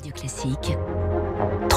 Radio Classique.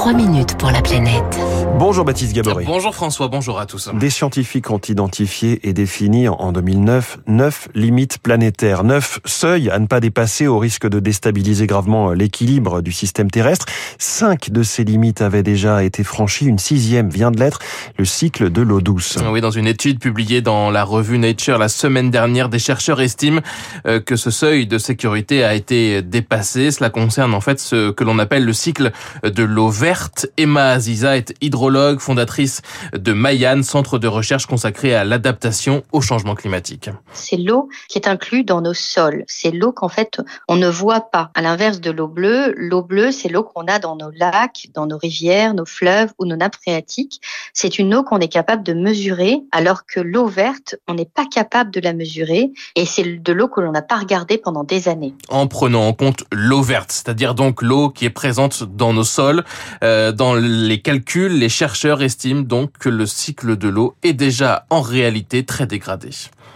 3 minutes pour la planète. Bonjour Baptiste Gabory. Bonjour François, bonjour à tous. Des scientifiques ont identifié et défini en 2009 neuf limites planétaires, neuf seuils à ne pas dépasser au risque de déstabiliser gravement l'équilibre du système terrestre. Cinq de ces limites avaient déjà été franchies, une sixième vient de l'être, le cycle de l'eau douce. Oui, dans une étude publiée dans la revue Nature la semaine dernière, des chercheurs estiment euh, que ce seuil de sécurité a été dépassé. Cela concerne en fait ce que l'on appelle le cycle de l'eau verte. Emma Aziza est hydrologue, fondatrice de Mayan, centre de recherche consacré à l'adaptation au changement climatique. C'est l'eau qui est inclue dans nos sols. C'est l'eau qu'en fait on ne voit pas. À l'inverse de l'eau bleue, l'eau bleue c'est l'eau qu'on a dans nos lacs, dans nos rivières, nos fleuves ou nos nappes phréatiques. C'est une eau qu'on est capable de mesurer, alors que l'eau verte, on n'est pas capable de la mesurer, et c'est de l'eau que l'on n'a pas regardée pendant des années. En prenant en compte l'eau verte, c'est-à-dire donc l'eau qui est présente dans nos sols, euh, dans les calculs, les chercheurs estiment donc que le cycle de l'eau est déjà en réalité très dégradé.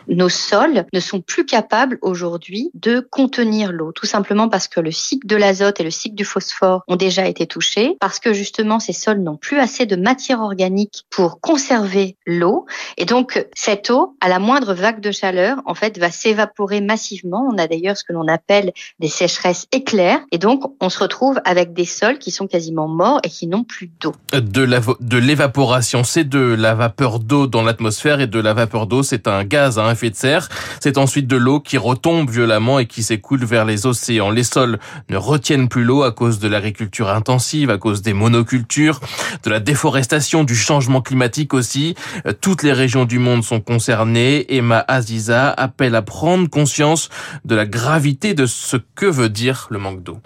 Nos sols ne sont plus capables aujourd'hui de contenir l'eau, tout simplement parce que le cycle de l'azote et le cycle du phosphore ont déjà été touchés, parce que justement ces sols n'ont plus assez de matière organique pour conserver l'eau, et donc cette eau, à la moindre vague de chaleur, en fait, va s'évaporer massivement. On a d'ailleurs ce que l'on appelle des sécheresses éclairs, et donc on se retrouve avec des sols qui sont quasiment morts et qui n'ont plus d'eau. De l'évaporation, c'est de la vapeur d'eau dans l'atmosphère, et de la vapeur d'eau, c'est un gaz à effet de serre. C'est ensuite de l'eau qui retombe violemment et qui s'écoule vers les océans. Les sols ne retiennent plus l'eau à cause de l'agriculture intensive, à cause des monocultures, de la déforestation, du changement climatique aussi. Euh, toutes les régions du monde sont concernées. Emma Aziza appelle à prendre conscience de la gravité de ce que veut dire le manque d'eau.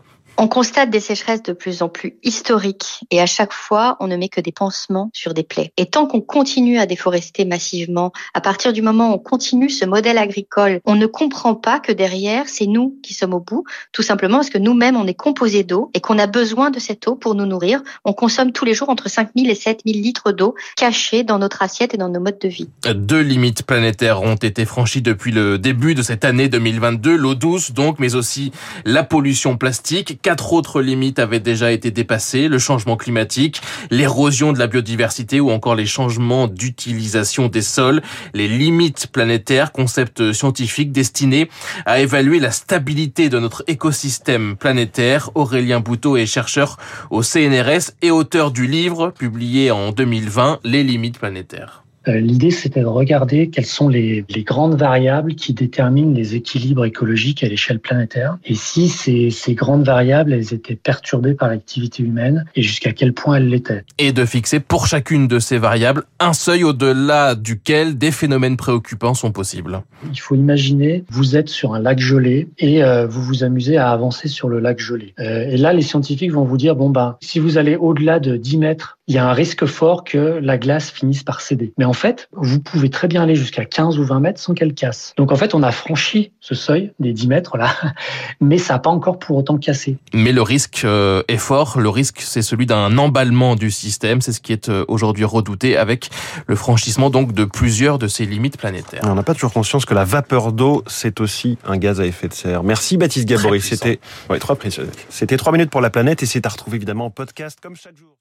On constate des sécheresses de plus en plus historiques et à chaque fois, on ne met que des pansements sur des plaies. Et tant qu'on continue à déforester massivement, à partir du moment où on continue ce modèle agricole, on ne comprend pas que derrière, c'est nous qui sommes au bout, tout simplement parce que nous-mêmes, on est composé d'eau et qu'on a besoin de cette eau pour nous nourrir. On consomme tous les jours entre 5000 et 7000 litres d'eau cachés dans notre assiette et dans nos modes de vie. Deux limites planétaires ont été franchies depuis le début de cette année 2022, l'eau douce donc, mais aussi la pollution plastique Quatre autres limites avaient déjà été dépassées, le changement climatique, l'érosion de la biodiversité ou encore les changements d'utilisation des sols, les limites planétaires, concept scientifique destiné à évaluer la stabilité de notre écosystème planétaire. Aurélien Bouteau est chercheur au CNRS et auteur du livre publié en 2020, Les limites planétaires. Euh, l'idée, c'était de regarder quelles sont les, les, grandes variables qui déterminent les équilibres écologiques à l'échelle planétaire et si ces, ces, grandes variables, elles étaient perturbées par l'activité humaine et jusqu'à quel point elles l'étaient. Et de fixer pour chacune de ces variables un seuil au-delà duquel des phénomènes préoccupants sont possibles. Il faut imaginer, vous êtes sur un lac gelé et euh, vous vous amusez à avancer sur le lac gelé. Euh, et là, les scientifiques vont vous dire, bon ben, si vous allez au-delà de 10 mètres, il y a un risque fort que la glace finisse par céder. Mais en fait, vous pouvez très bien aller jusqu'à 15 ou 20 mètres sans qu'elle casse. Donc en fait, on a franchi ce seuil des 10 mètres là, mais ça n'a pas encore pour autant cassé. Mais le risque euh, est fort. Le risque, c'est celui d'un emballement du système. C'est ce qui est euh, aujourd'hui redouté avec le franchissement donc de plusieurs de ces limites planétaires. On n'a pas toujours conscience que la vapeur d'eau, c'est aussi un gaz à effet de serre. Merci Baptiste Gabory. C'était ouais, trois minutes pour la planète et c'est à retrouver évidemment en podcast comme chaque jour.